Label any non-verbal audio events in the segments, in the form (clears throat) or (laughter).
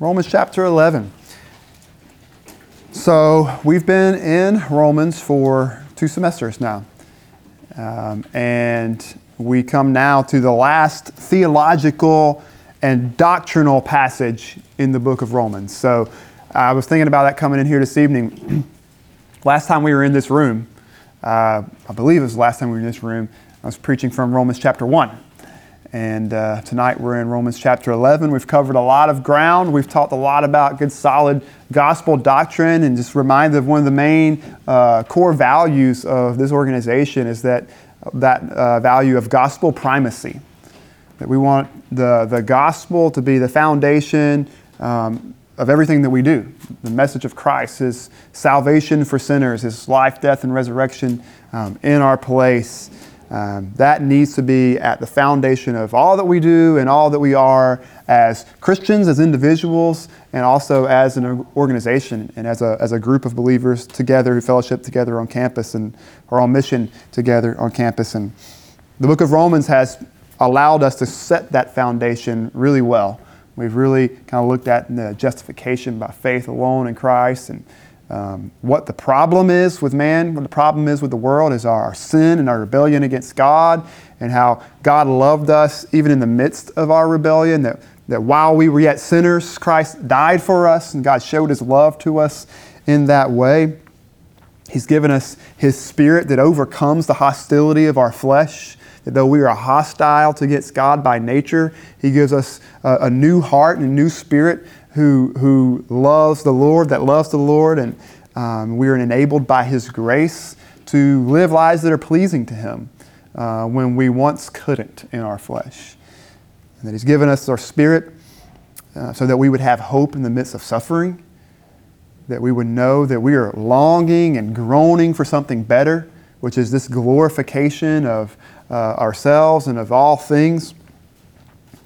Romans chapter 11. So, we've been in Romans for two semesters now. Um, and we come now to the last theological and doctrinal passage in the book of Romans. So, I was thinking about that coming in here this evening. (clears throat) last time we were in this room, uh, I believe it was the last time we were in this room, I was preaching from Romans chapter 1. And uh, tonight we're in Romans chapter 11. We've covered a lot of ground. We've talked a lot about good, solid gospel doctrine, and just reminded of one of the main uh, core values of this organization is that that uh, value of gospel primacy. That we want the, the gospel to be the foundation um, of everything that we do. The message of Christ, His salvation for sinners, His life, death, and resurrection um, in our place. Um, that needs to be at the foundation of all that we do and all that we are as Christians, as individuals, and also as an organization and as a, as a group of believers together who fellowship together on campus and are on mission together on campus. And the book of Romans has allowed us to set that foundation really well. We've really kind of looked at the justification by faith alone in Christ and um, what the problem is with man, what the problem is with the world is our sin and our rebellion against God, and how God loved us even in the midst of our rebellion. That, that while we were yet sinners, Christ died for us, and God showed his love to us in that way. He's given us his spirit that overcomes the hostility of our flesh. That though we are hostile against God by nature, he gives us a, a new heart and a new spirit who, who loves the Lord, that loves the Lord, and um, we are enabled by His grace to live lives that are pleasing to Him uh, when we once couldn't in our flesh. And that He's given us our spirit uh, so that we would have hope in the midst of suffering, that we would know that we are longing and groaning for something better, which is this glorification of uh, ourselves and of all things.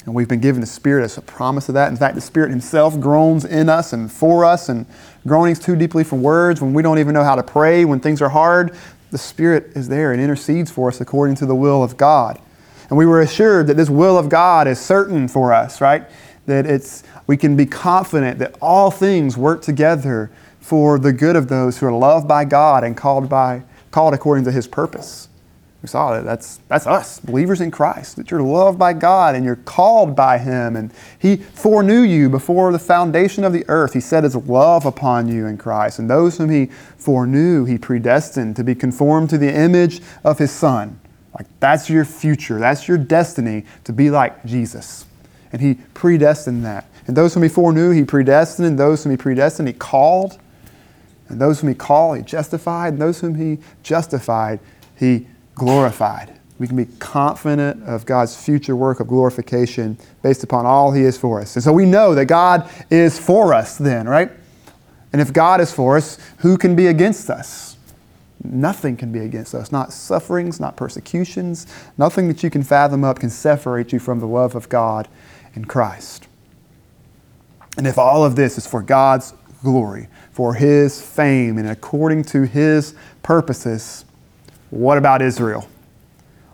And we've been given the Spirit as a promise of that. In fact, the Spirit Himself groans in us and for us, and groanings too deeply for words when we don't even know how to pray, when things are hard. The Spirit is there and intercedes for us according to the will of God. And we were assured that this will of God is certain for us, right? That it's, we can be confident that all things work together for the good of those who are loved by God and called, by, called according to His purpose. We saw that. That's, that's us, believers in Christ, that you're loved by God and you're called by Him. And He foreknew you before the foundation of the earth. He set His love upon you in Christ. And those whom He foreknew, He predestined to be conformed to the image of His Son. Like that's your future, that's your destiny to be like Jesus. And He predestined that. And those whom He foreknew, He predestined. And those whom He predestined, He called. And those whom He called, He justified. And those whom He justified, He glorified. We can be confident of God's future work of glorification based upon all He is for us. And so we know that God is for us then, right? And if God is for us, who can be against us? Nothing can be against us. Not sufferings, not persecutions, nothing that you can fathom up can separate you from the love of God in Christ. And if all of this is for God's glory, for His fame, and according to His purposes, what about Israel?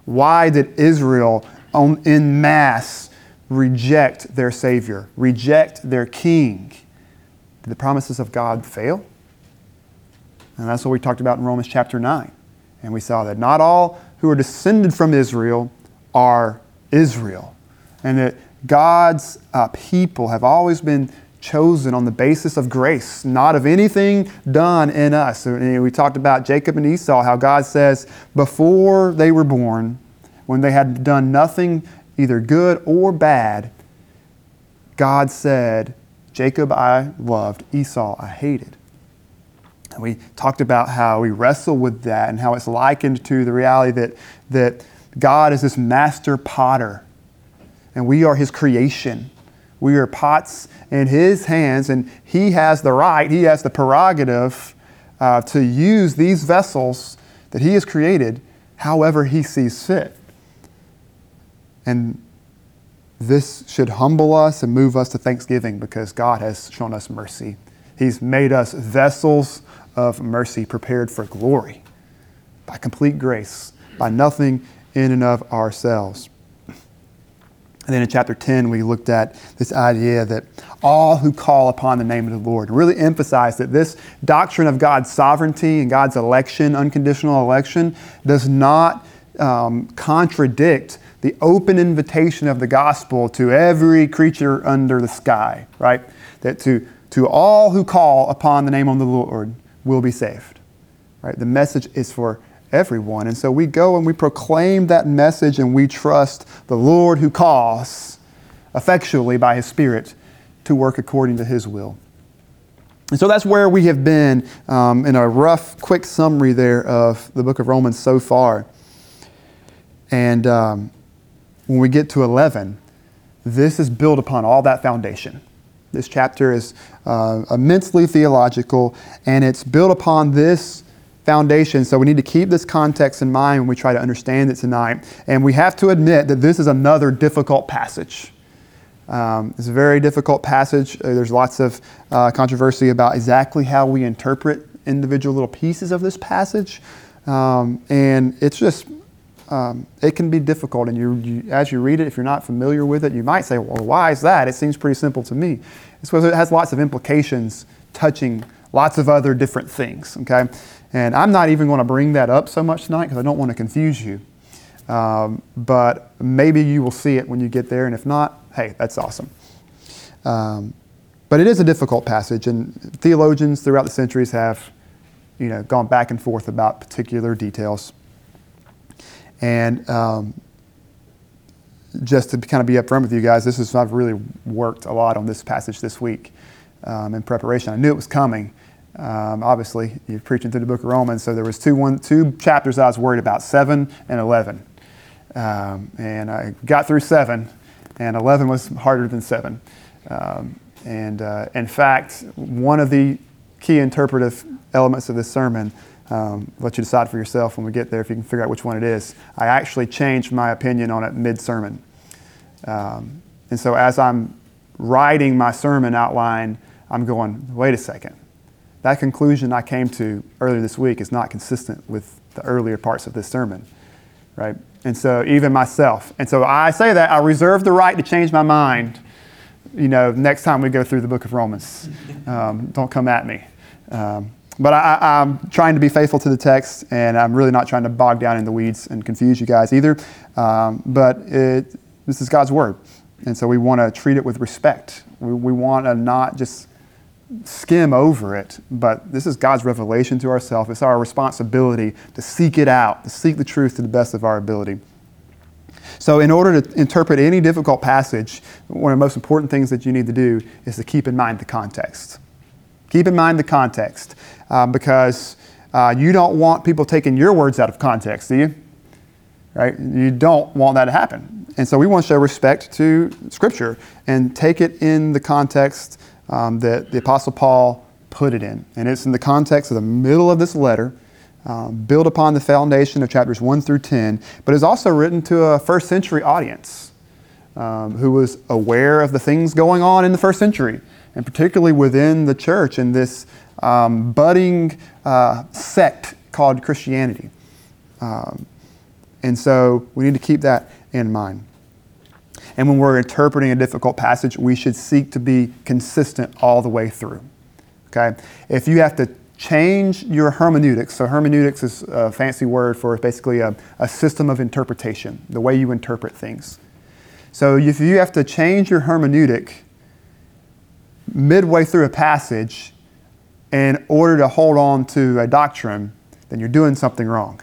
Why did Israel in mass reject their Savior, reject their King? Did the promises of God fail? And that's what we talked about in Romans chapter 9. And we saw that not all who are descended from Israel are Israel. And that God's uh, people have always been chosen on the basis of grace, not of anything done in us. We talked about Jacob and Esau, how God says before they were born, when they had done nothing either good or bad, God said, Jacob I loved, Esau I hated. And we talked about how we wrestle with that and how it's likened to the reality that, that God is this master potter and we are his creation. We are pots in His hands, and He has the right, He has the prerogative uh, to use these vessels that He has created however He sees fit. And this should humble us and move us to thanksgiving because God has shown us mercy. He's made us vessels of mercy prepared for glory by complete grace, by nothing in and of ourselves. And then in chapter 10, we looked at this idea that all who call upon the name of the Lord really emphasize that this doctrine of God's sovereignty and God's election, unconditional election, does not um, contradict the open invitation of the gospel to every creature under the sky, right? That to, to all who call upon the name of the Lord will be saved, right? The message is for everyone. And so we go and we proclaim that message and we trust the Lord who calls effectually by his Spirit to work according to his will. And so that's where we have been um, in a rough, quick summary there of the book of Romans so far. And um, when we get to 11, this is built upon all that foundation. This chapter is uh, immensely theological, and it's built upon this foundation. So we need to keep this context in mind when we try to understand it tonight. And we have to admit that this is another difficult passage. Um, it's a very difficult passage. Uh, there's lots of uh, controversy about exactly how we interpret individual little pieces of this passage. Um, and it's just, um, it can be difficult. And you, you, as you read it, if you're not familiar with it, you might say, well, why is that? It seems pretty simple to me. It's because it has lots of implications touching lots of other different things, okay? And I'm not even going to bring that up so much tonight because I don't want to confuse you. Um, but maybe you will see it when you get there, and if not, hey, that's awesome. Um, but it is a difficult passage, and theologians throughout the centuries have, you know, gone back and forth about particular details. And um, just to kind of be upfront with you guys, this is I've really worked a lot on this passage this week um, in preparation. I knew it was coming, um, obviously, you're preaching through the book of Romans, so there was two, one, two chapters I was worried about, 7 and 11. Um, and I got through 7, and 11 was harder than 7. Um, and uh, in fact, one of the key interpretive elements of this sermon, um, let you decide for yourself when we get there if you can figure out which one it is. I actually changed my opinion on it mid sermon. Um, and so as I'm writing my sermon outline, I'm going, wait a second that conclusion I came to earlier this week is not consistent with the earlier parts of this sermon, right? And so even myself, and so I say that I reserve the right to change my mind, you know, next time we go through the book of Romans. Um, don't come at me. Um, but I, am trying to be faithful to the text, and I'm really not trying to bog down in the weeds and confuse you guys either. Um, but it, this is God's word, and so we want to treat it with respect. We, we want to not just skim over it, but this is God's revelation to ourselves. It's our responsibility to seek it out, to seek the truth to the best of our ability. So, in order to interpret any difficult passage, one of the most important things that you need to do is to keep in mind the context. Keep in mind the context um, because uh, you don't want people taking your words out of context, do you? Right? You don't want that to happen. And so we want to show respect to Scripture and take it in the context um, that the Apostle Paul put it in. And it's in the context of the middle of this letter, um, built upon the foundation of chapters 1 through 10, but is also written to a first century audience um, who was aware of the things going on in the first century, and particularly within the church in this um, budding uh, sect called Christianity. Um, and so we need to keep that in mind. And when we're interpreting a difficult passage, we should seek to be consistent all the way through. Okay? If you have to change your hermeneutics, so hermeneutics is a fancy word for basically a, a system of interpretation, the way you interpret things. So if you have to change your hermeneutic midway through a passage in order to hold on to a doctrine, then you're doing something wrong.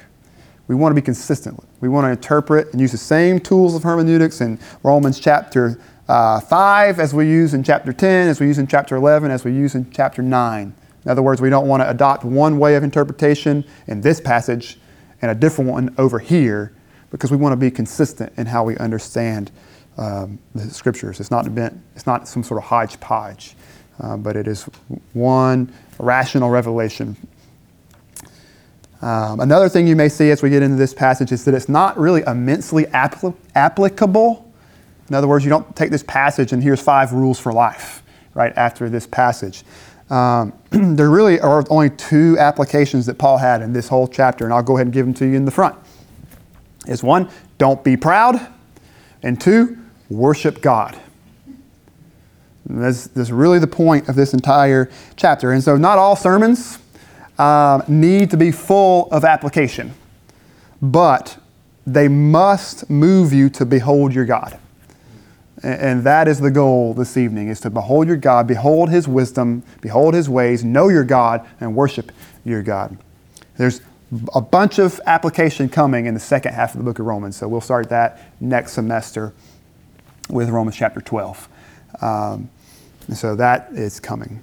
We want to be consistent. We want to interpret and use the same tools of hermeneutics in Romans chapter uh, 5 as we use in chapter 10, as we use in chapter 11, as we use in chapter 9. In other words, we don't want to adopt one way of interpretation in this passage and a different one over here because we want to be consistent in how we understand um, the scriptures. It's not, it's not some sort of hodgepodge, uh, but it is one rational revelation um, another thing you may see as we get into this passage is that it's not really immensely apl- applicable. In other words, you don't take this passage and here's five rules for life right after this passage. Um, (clears throat) there really are only two applications that Paul had in this whole chapter, and I'll go ahead and give them to you in the front. Is one, don't be proud, and two, worship God. That's, that's really the point of this entire chapter. And so, not all sermons um, need to be full of application, but they must move you to behold your God. And that is the goal this evening is to behold your God, behold his wisdom, behold his ways, know your God, and worship your God. There's a bunch of application coming in the second half of the book of Romans, so we'll start that next semester with Romans chapter 12. Um, so that is coming.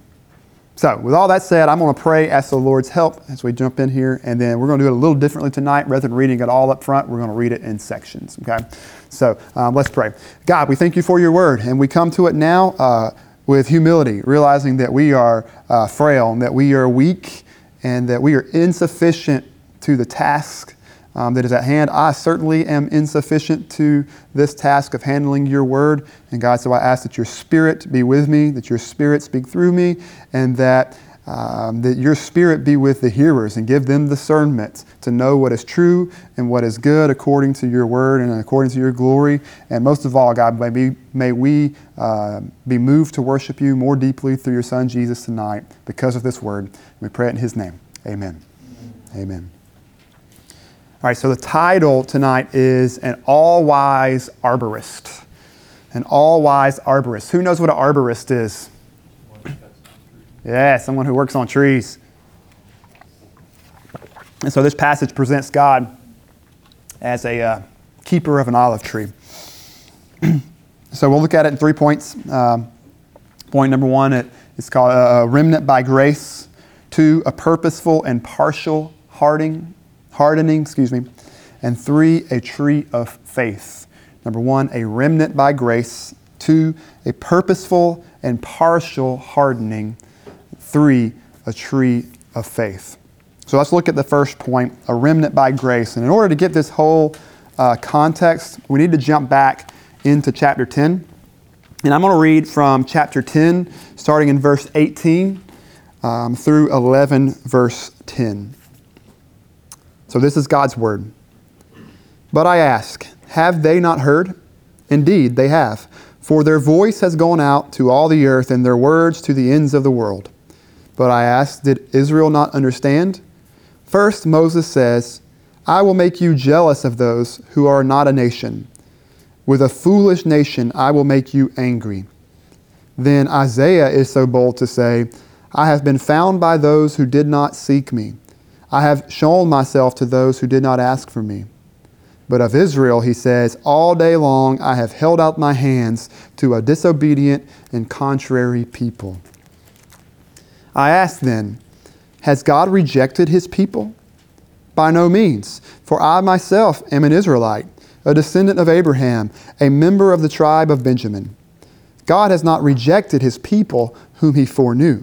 So, with all that said, I'm going to pray, ask the Lord's help as we jump in here, and then we're going to do it a little differently tonight. Rather than reading it all up front, we're going to read it in sections. Okay? So, um, let's pray. God, we thank you for your word, and we come to it now uh, with humility, realizing that we are uh, frail, and that we are weak, and that we are insufficient to the task um, that is at hand. I certainly am insufficient to this task of handling your word. And God, so I ask that your spirit be with me, that your spirit speak through me, and that. Um, that your spirit be with the hearers and give them discernment to know what is true and what is good according to your word and according to your glory. And most of all, God, may we, may we uh, be moved to worship you more deeply through your Son Jesus tonight because of this word. We pray it in his name. Amen. Amen. Amen. All right, so the title tonight is An All Wise Arborist. An all wise arborist. Who knows what an arborist is? Yeah, someone who works on trees. And so this passage presents God as a uh, keeper of an olive tree. (clears throat) so we'll look at it in three points. Um, point number one, it, it's called a remnant by grace. Two, a purposeful and partial hardening hardening, excuse me. And three, a tree of faith. Number one, a remnant by grace. Two, a purposeful and partial hardening. Three, a tree of faith. So let's look at the first point, a remnant by grace. And in order to get this whole uh, context, we need to jump back into chapter 10. And I'm going to read from chapter 10, starting in verse 18 um, through 11, verse 10. So this is God's word. But I ask, have they not heard? Indeed, they have. For their voice has gone out to all the earth, and their words to the ends of the world. But I ask, did Israel not understand? First, Moses says, I will make you jealous of those who are not a nation. With a foolish nation, I will make you angry. Then Isaiah is so bold to say, I have been found by those who did not seek me. I have shown myself to those who did not ask for me. But of Israel, he says, All day long I have held out my hands to a disobedient and contrary people. I ask then, Has God rejected his people? By no means, for I myself am an Israelite, a descendant of Abraham, a member of the tribe of Benjamin. God has not rejected his people whom he foreknew.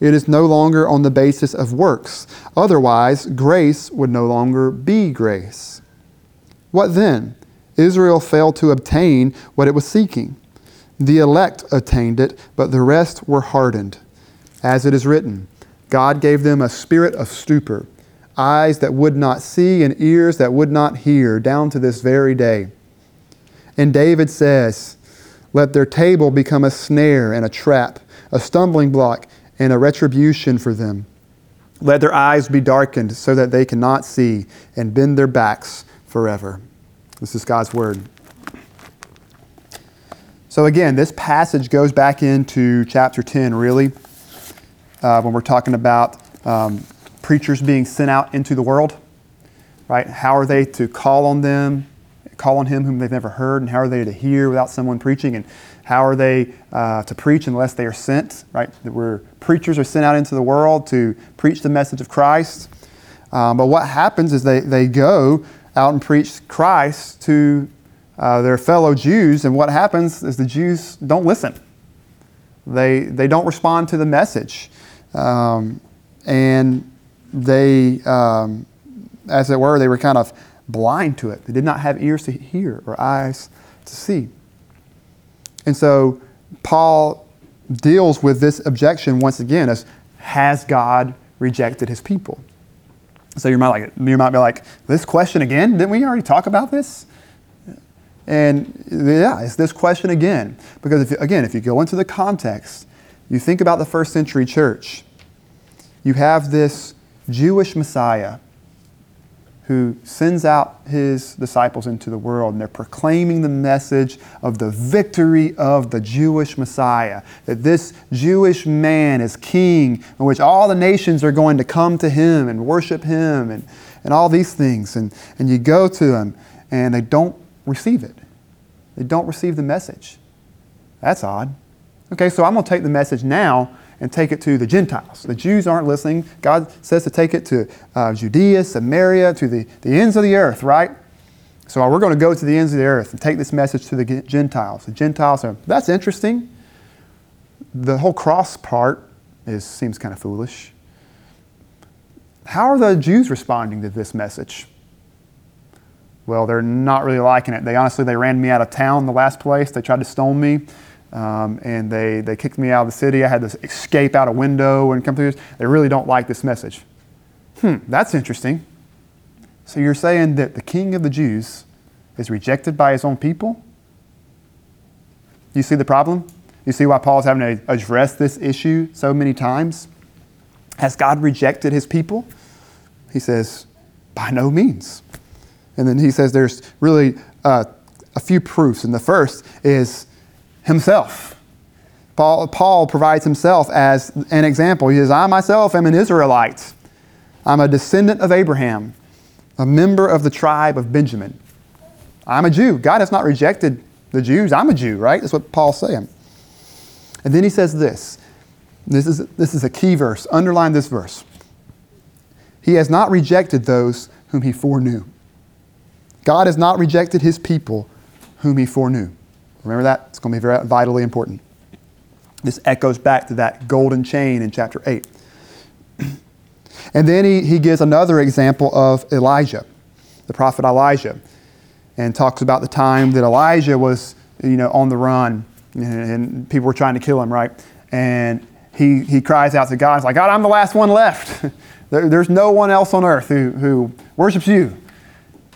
it is no longer on the basis of works. Otherwise, grace would no longer be grace. What then? Israel failed to obtain what it was seeking. The elect attained it, but the rest were hardened. As it is written, God gave them a spirit of stupor, eyes that would not see and ears that would not hear, down to this very day. And David says, Let their table become a snare and a trap, a stumbling block and a retribution for them. Let their eyes be darkened so that they cannot see, and bend their backs forever. This is God's word. So, again, this passage goes back into chapter 10, really, uh, when we're talking about um, preachers being sent out into the world, right? How are they to call on them, call on him whom they've never heard, and how are they to hear without someone preaching? And how are they uh, to preach unless they are sent, right? Where preachers are sent out into the world to preach the message of Christ. Um, but what happens is they, they go out and preach Christ to uh, their fellow Jews, and what happens is the Jews don't listen. They, they don't respond to the message. Um, and they, um, as it were, they were kind of blind to it. They did not have ears to hear or eyes to see. And so Paul deals with this objection once again as has God rejected his people? So you might like you might be like, this question again? Didn't we already talk about this? And yeah, it's this question again. Because if you, again, if you go into the context, you think about the first century church, you have this Jewish Messiah who sends out his disciples into the world and they're proclaiming the message of the victory of the Jewish Messiah. That this Jewish man is king, in which all the nations are going to come to him and worship him and, and all these things. And, and you go to him and they don't receive it, they don't receive the message. That's odd. Okay, so I'm going to take the message now and take it to the Gentiles. The Jews aren't listening. God says to take it to uh, Judea, Samaria, to the, the ends of the earth, right? So we're going to go to the ends of the earth and take this message to the Gentiles. The Gentiles are, that's interesting. The whole cross part is, seems kind of foolish. How are the Jews responding to this message? Well, they're not really liking it. They honestly, they ran me out of town the last place. They tried to stone me. Um, and they, they kicked me out of the city. I had to escape out a window and come through this. They really don't like this message. Hmm, that's interesting. So you're saying that the king of the Jews is rejected by his own people? You see the problem? You see why Paul's having to address this issue so many times? Has God rejected his people? He says, by no means. And then he says there's really uh, a few proofs. And the first is himself. Paul, Paul provides himself as an example. He says, I myself am an Israelite. I'm a descendant of Abraham, a member of the tribe of Benjamin. I'm a Jew. God has not rejected the Jews. I'm a Jew, right? That's what Paul's saying. And then he says this. This is, this is a key verse. Underline this verse. He has not rejected those whom he foreknew. God has not rejected his people whom he foreknew. Remember that? It's going to be very vitally important. This echoes back to that golden chain in chapter 8. (clears throat) And then he, he gives another example of Elijah, the prophet Elijah, and talks about the time that Elijah was you know, on the run and, and people were trying to kill him, right? And he, he cries out to God, he's like, God, I'm the last one left. (laughs) there, there's no one else on earth who, who worships you.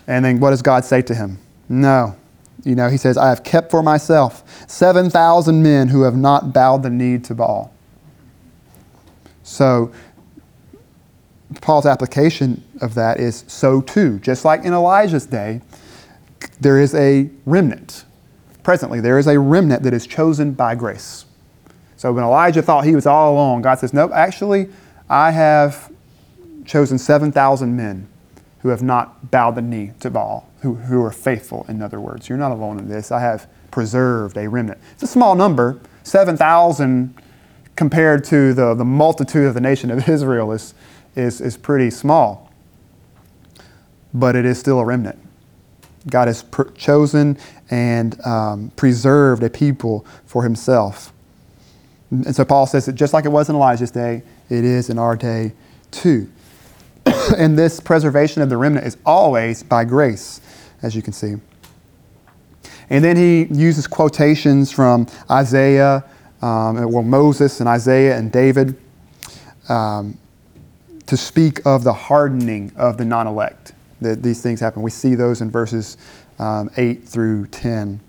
And then what does God say to him? No, you know, he says, I have kept for myself 7,000 men who have not bowed the knee to Baal. So, Paul's application of that is so too. Just like in Elijah's day, there is a remnant. Presently, there is a remnant that is chosen by grace. So when Elijah thought he was all alone, God says, Nope, actually, I have chosen 7,000 men who have not bowed the knee to Baal who, who are faithful, in other words. You're not alone in this. I have preserved a remnant. It's a small number, 7,000 compared to the, the multitude of the nation of Israel is, is, is pretty small. But it is still a remnant. God has chosen and um, preserved a people for himself. And so Paul says that just like it was in Elijah's day, it is in our day too. (coughs) and this preservation of the remnant is always by grace as you can see. And then he uses quotations from Isaiah, um, well, Moses and Isaiah and David um, to speak of the hardening of the non elect. That these things happen. We see those in verses um, 8 through 10.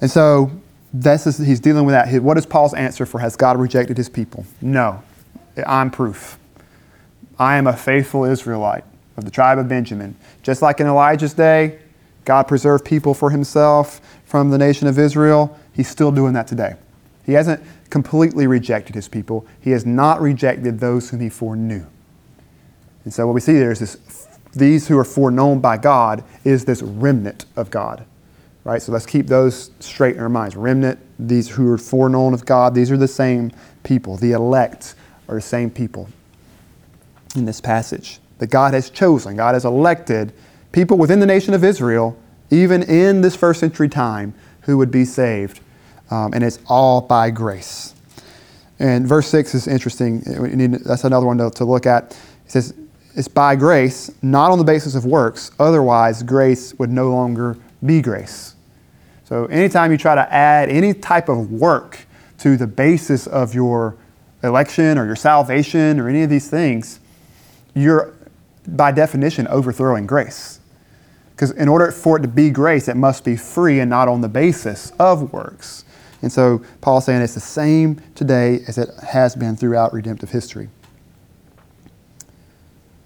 And so this is, he's dealing with that. What is Paul's answer for has God rejected his people? No. I'm proof. I am a faithful Israelite of the tribe of Benjamin. Just like in Elijah's day, God preserved people for himself from the nation of Israel. He's still doing that today. He hasn't completely rejected his people, he has not rejected those whom he foreknew. And so what we see there is this these who are foreknown by God is this remnant of God. Right? So let's keep those straight in our minds. Remnant, these who are foreknown of God, these are the same people. The elect are the same people in this passage that God has chosen, God has elected people within the nation of Israel, even in this first century time, who would be saved. Um, and it's all by grace. And verse 6 is interesting. That's another one to, to look at. It says, It's by grace, not on the basis of works. Otherwise, grace would no longer be grace. So, anytime you try to add any type of work to the basis of your election or your salvation or any of these things, you're by definition overthrowing grace. Because in order for it to be grace, it must be free and not on the basis of works. And so Paul's saying it's the same today as it has been throughout redemptive history.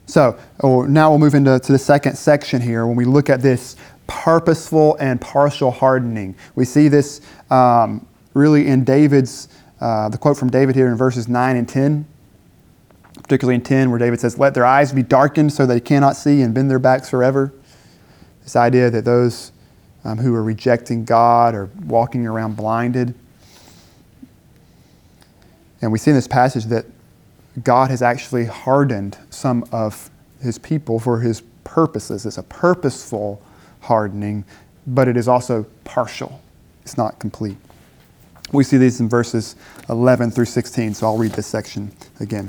So oh, now we'll move into to the second section here when we look at this purposeful and partial hardening. We see this um, really in David's, uh, the quote from David here in verses 9 and 10 particularly in 10, where David says, Let their eyes be darkened so they cannot see and bend their backs forever. This idea that those um, who are rejecting God are walking around blinded. And we see in this passage that God has actually hardened some of his people for his purposes. It's a purposeful hardening, but it is also partial, it's not complete. We see these in verses 11 through 16, so I'll read this section again.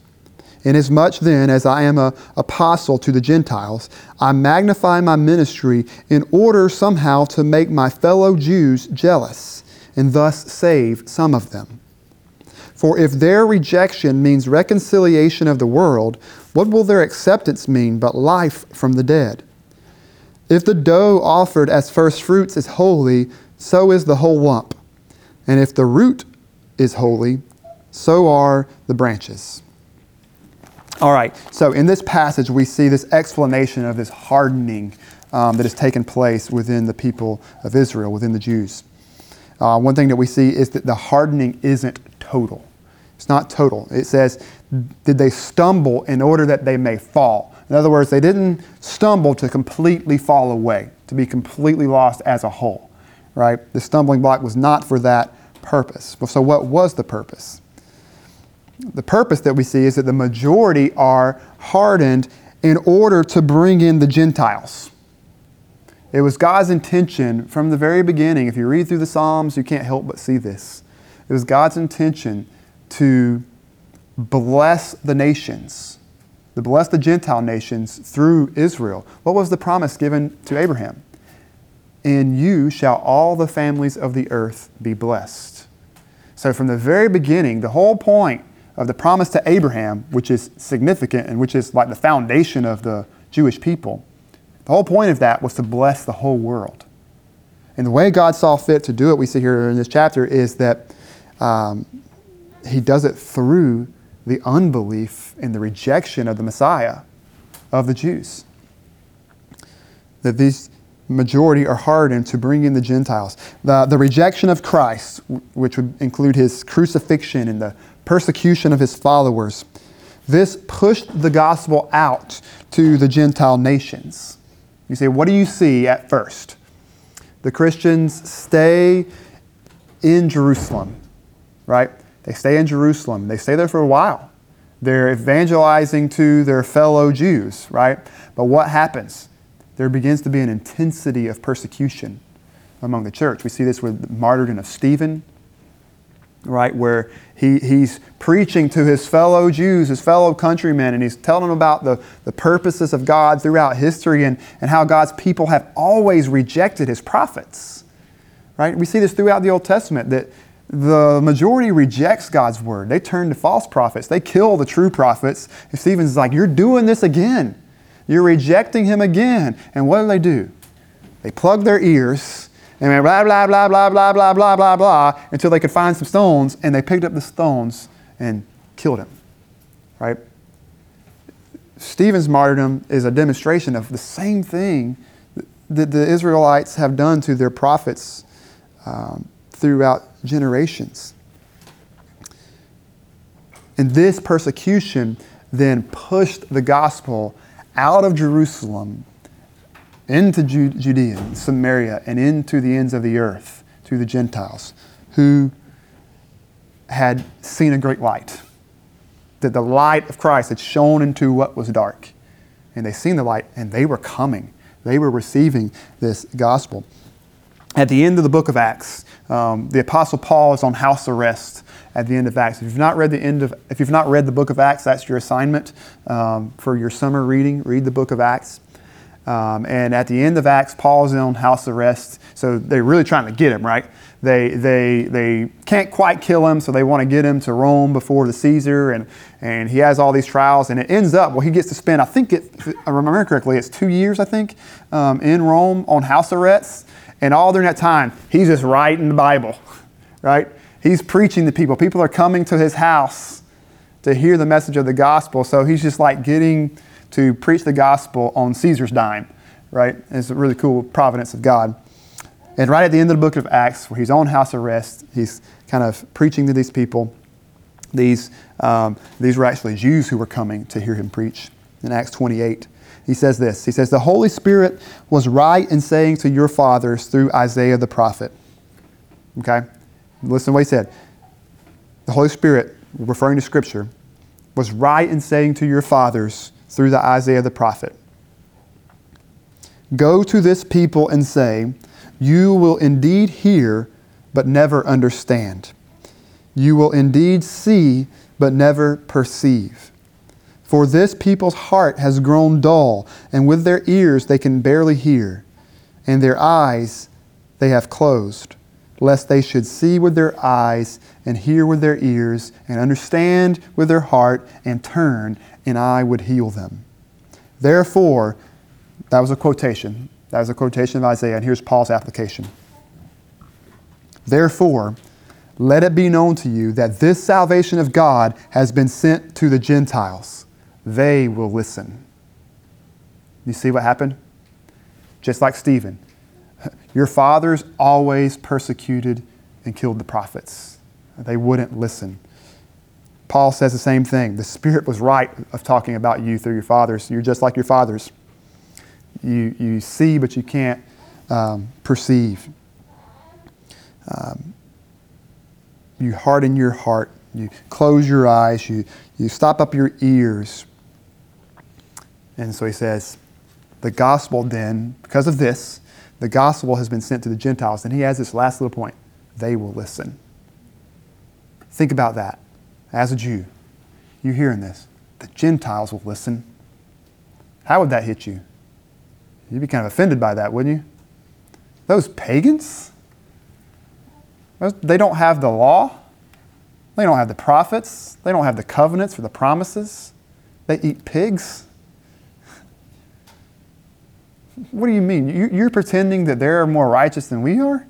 Inasmuch then as I am an apostle to the Gentiles, I magnify my ministry in order somehow to make my fellow Jews jealous and thus save some of them. For if their rejection means reconciliation of the world, what will their acceptance mean but life from the dead? If the dough offered as first fruits is holy, so is the whole lump. And if the root is holy, so are the branches. All right, so in this passage, we see this explanation of this hardening um, that has taken place within the people of Israel, within the Jews. Uh, one thing that we see is that the hardening isn't total. It's not total. It says, Did they stumble in order that they may fall? In other words, they didn't stumble to completely fall away, to be completely lost as a whole, right? The stumbling block was not for that purpose. So, what was the purpose? The purpose that we see is that the majority are hardened in order to bring in the Gentiles. It was God's intention from the very beginning. If you read through the Psalms, you can't help but see this. It was God's intention to bless the nations, to bless the Gentile nations through Israel. What was the promise given to Abraham? In you shall all the families of the earth be blessed. So, from the very beginning, the whole point of the promise to Abraham, which is significant and which is like the foundation of the Jewish people, the whole point of that was to bless the whole world. And the way God saw fit to do it, we see here in this chapter, is that um, He does it through the unbelief and the rejection of the Messiah of the Jews. That these majority are hardened to bring in the Gentiles. The, the rejection of Christ, which would include his crucifixion and the persecution of his followers. This pushed the gospel out to the Gentile nations. You say, what do you see at first? The Christians stay in Jerusalem, right? They stay in Jerusalem. They stay there for a while. They're evangelizing to their fellow Jews, right? But what happens? There begins to be an intensity of persecution among the church. We see this with the martyrdom of Stephen, right, where he, he's preaching to his fellow Jews, his fellow countrymen, and he's telling them about the, the purposes of God throughout history and, and how God's people have always rejected his prophets. Right? We see this throughout the Old Testament that the majority rejects God's word. They turn to false prophets. They kill the true prophets. And Stephen's like, You're doing this again. You're rejecting him again. And what do they do? They plug their ears and blah, blah, blah, blah, blah, blah, blah, blah, blah, until they could find some stones, and they picked up the stones and killed him. Right? Stephen's martyrdom is a demonstration of the same thing that the Israelites have done to their prophets um, throughout generations. And this persecution then pushed the gospel out of Jerusalem into Judea and Samaria and into the ends of the earth to the Gentiles who had seen a great light. That the light of Christ had shone into what was dark. And they seen the light and they were coming. They were receiving this gospel. At the end of the book of Acts, um, the Apostle Paul is on house arrest at the end of Acts. If you've not read the end of, if you've not read the book of Acts, that's your assignment um, for your summer reading. Read the book of Acts. Um, and at the end of Acts, Paul's on house arrest. So they're really trying to get him, right? They, they, they can't quite kill him, so they want to get him to Rome before the Caesar. And, and he has all these trials. And it ends up, well, he gets to spend, I think, it, if I remember correctly, it's two years, I think, um, in Rome on house arrest. And all during that time, he's just writing the Bible, right? He's preaching to people. People are coming to his house to hear the message of the gospel. So he's just like getting to preach the gospel on Caesar's dime, right? It's a really cool providence of God. And right at the end of the book of Acts, where he's on house arrest, he's kind of preaching to these people. These, um, these were actually Jews who were coming to hear him preach. In Acts 28, he says this He says, The Holy Spirit was right in saying to your fathers through Isaiah the prophet. Okay? Listen to what he said. The Holy Spirit, referring to Scripture, was right in saying to your fathers through the Isaiah the prophet Go to this people and say, You will indeed hear, but never understand. You will indeed see, but never perceive. For this people's heart has grown dull, and with their ears they can barely hear, and their eyes they have closed lest they should see with their eyes and hear with their ears and understand with their heart and turn, and I would heal them. Therefore, that was a quotation. That was a quotation of Isaiah, and here's Paul's application. Therefore, let it be known to you that this salvation of God has been sent to the Gentiles. They will listen. You see what happened? Just like Stephen. (laughs) Your fathers always persecuted and killed the prophets. They wouldn't listen. Paul says the same thing. The Spirit was right of talking about you through your fathers. You're just like your fathers. You, you see, but you can't um, perceive. Um, you harden your heart. You close your eyes. You, you stop up your ears. And so he says, the gospel then, because of this, the gospel has been sent to the Gentiles. And he has this last little point they will listen. Think about that. As a Jew, you hearing this. The Gentiles will listen. How would that hit you? You'd be kind of offended by that, wouldn't you? Those pagans? They don't have the law. They don't have the prophets. They don't have the covenants or the promises. They eat pigs. What do you mean? You're pretending that they're more righteous than we are?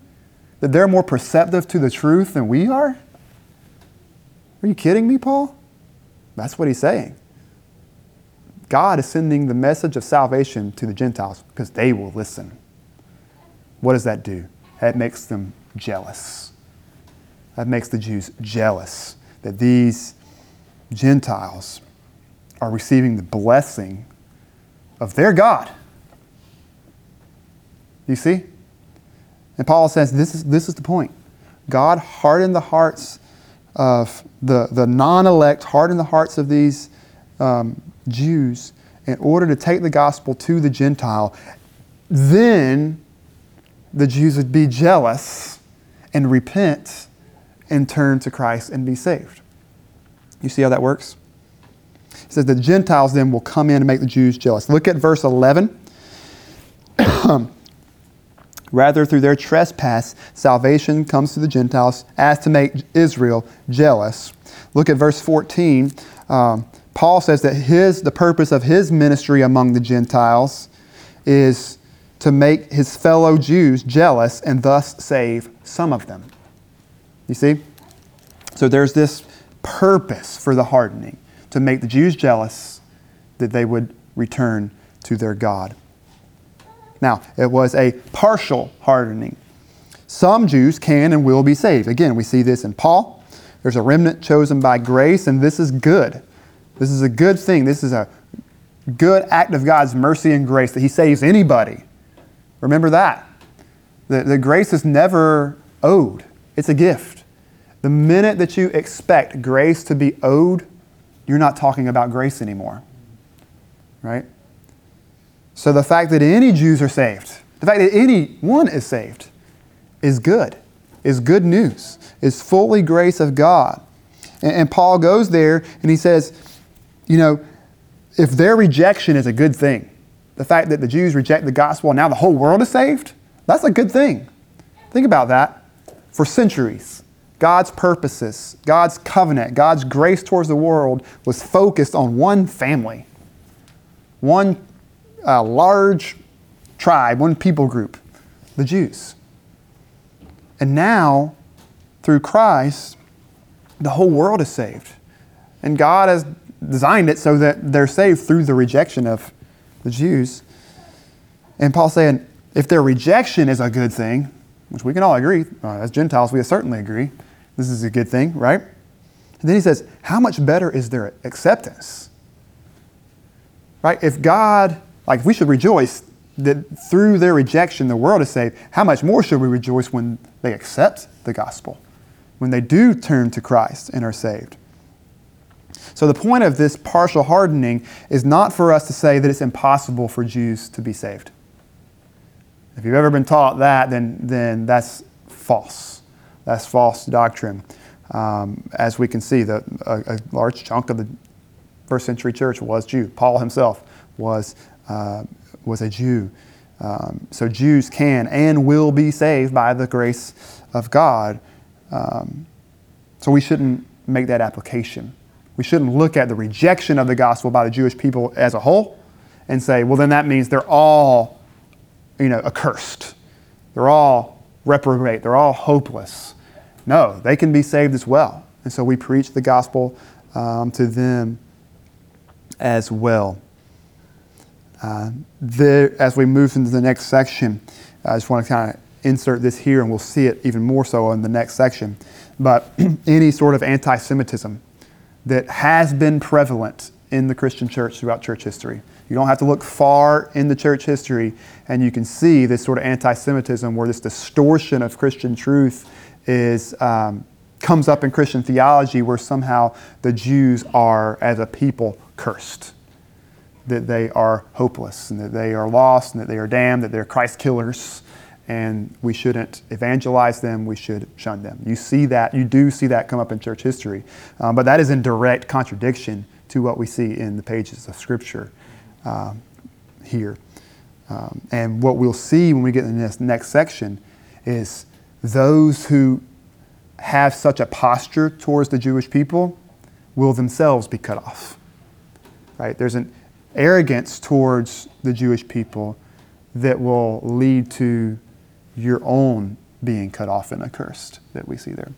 That they're more perceptive to the truth than we are? Are you kidding me, Paul? That's what he's saying. God is sending the message of salvation to the Gentiles because they will listen. What does that do? That makes them jealous. That makes the Jews jealous that these Gentiles are receiving the blessing of their God you see? And Paul says this is, this is the point. God hardened the hearts of the, the non elect, harden the hearts of these um, Jews in order to take the gospel to the Gentile. Then the Jews would be jealous and repent and turn to Christ and be saved. You see how that works? It says the Gentiles then will come in and make the Jews jealous. Look at verse 11. (clears throat) Rather, through their trespass, salvation comes to the Gentiles as to make Israel jealous. Look at verse 14. Um, Paul says that his, the purpose of his ministry among the Gentiles is to make his fellow Jews jealous and thus save some of them. You see? So there's this purpose for the hardening to make the Jews jealous that they would return to their God. Now, it was a partial hardening. Some Jews can and will be saved. Again, we see this in Paul. There's a remnant chosen by grace, and this is good. This is a good thing. This is a good act of God's mercy and grace that He saves anybody. Remember that. The, the grace is never owed, it's a gift. The minute that you expect grace to be owed, you're not talking about grace anymore. Right? So the fact that any Jews are saved, the fact that anyone is saved, is good, is good news, is fully grace of God. And, and Paul goes there and he says, you know, if their rejection is a good thing, the fact that the Jews reject the gospel and now the whole world is saved, that's a good thing. Think about that. For centuries, God's purposes, God's covenant, God's grace towards the world was focused on one family, one uh, large tribe, one people group, the Jews. And now, through Christ, the whole world is saved. And God has designed it so that they're saved through the rejection of the Jews. And Paul's saying, if their rejection is a good thing, which we can all agree, uh, as Gentiles, we certainly agree, this is a good thing, right? And then he says, how much better is their acceptance? Right? If God, like, we should rejoice that through their rejection the world is saved, how much more should we rejoice when they accept the gospel, when they do turn to Christ and are saved? So, the point of this partial hardening is not for us to say that it's impossible for Jews to be saved. If you've ever been taught that, then, then that's false. That's false doctrine. Um, as we can see, the, a, a, large chunk of the first century church was Jew. Paul himself was, uh, was a Jew. Um, so Jews can and will be saved by the grace of God. Um, so we shouldn't make that application. We shouldn't look at the rejection of the gospel by the Jewish people as a whole and say, well, then that means they're all, you know, accursed. They're all reprobate. They're all hopeless. No, they can be saved as well. And so we preach the gospel um, to them as well. Uh, there, as we move into the next section, I just want to kind of insert this here, and we'll see it even more so in the next section. But (clears throat) any sort of anti Semitism that has been prevalent in the Christian church throughout church history. You don't have to look far in the church history, and you can see this sort of anti Semitism where this distortion of Christian truth is. Um, comes up in Christian theology where somehow the Jews are, as a people, cursed. That they are hopeless and that they are lost and that they are damned, that they're Christ killers and we shouldn't evangelize them, we should shun them. You see that, you do see that come up in church history, um, but that is in direct contradiction to what we see in the pages of Scripture um, here. Um, and what we'll see when we get in this next section is those who have such a posture towards the Jewish people will themselves be cut off. Right? There's an arrogance towards the Jewish people that will lead to your own being cut off and accursed that we see there.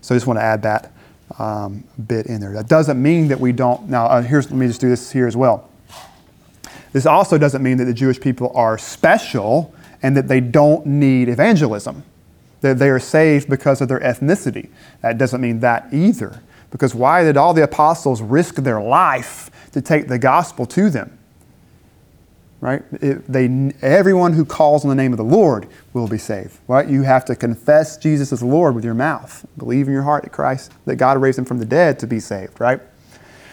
So I just want to add that um, bit in there. That doesn't mean that we don't. Now, uh, here's let me just do this here as well. This also doesn't mean that the Jewish people are special and that they don't need evangelism, that they are saved because of their ethnicity. That doesn't mean that either. Because why did all the apostles risk their life to take the gospel to them? right? It, they, everyone who calls on the name of the Lord will be saved, right? You have to confess Jesus as Lord with your mouth, believe in your heart that Christ, that God raised him from the dead to be saved, right?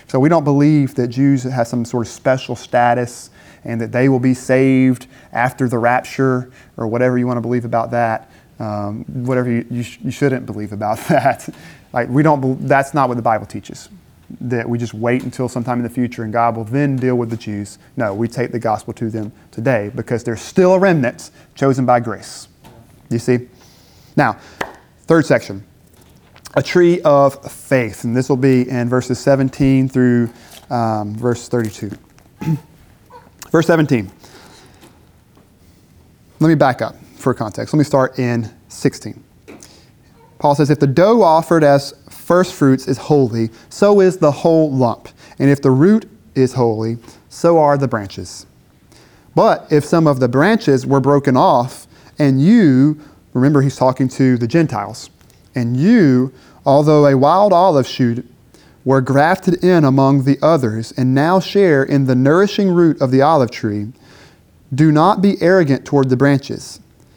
So we don't believe that Jews have some sort of special status and that they will be saved after the rapture or whatever you want to believe about that. Um, whatever you, you, sh- you shouldn't believe about (laughs) that. like we don't. That's not what the Bible teaches that we just wait until sometime in the future and God will then deal with the Jews. No, we take the gospel to them today because there's still a remnant chosen by grace. You see? Now, third section a tree of faith. And this will be in verses 17 through um, verse 32. (clears throat) verse 17. Let me back up for context. Let me start in 16. Paul says, If the dough offered as first fruits is holy, so is the whole lump. And if the root is holy, so are the branches. But if some of the branches were broken off, and you, remember he's talking to the Gentiles, and you, although a wild olive shoot, were grafted in among the others, and now share in the nourishing root of the olive tree, do not be arrogant toward the branches.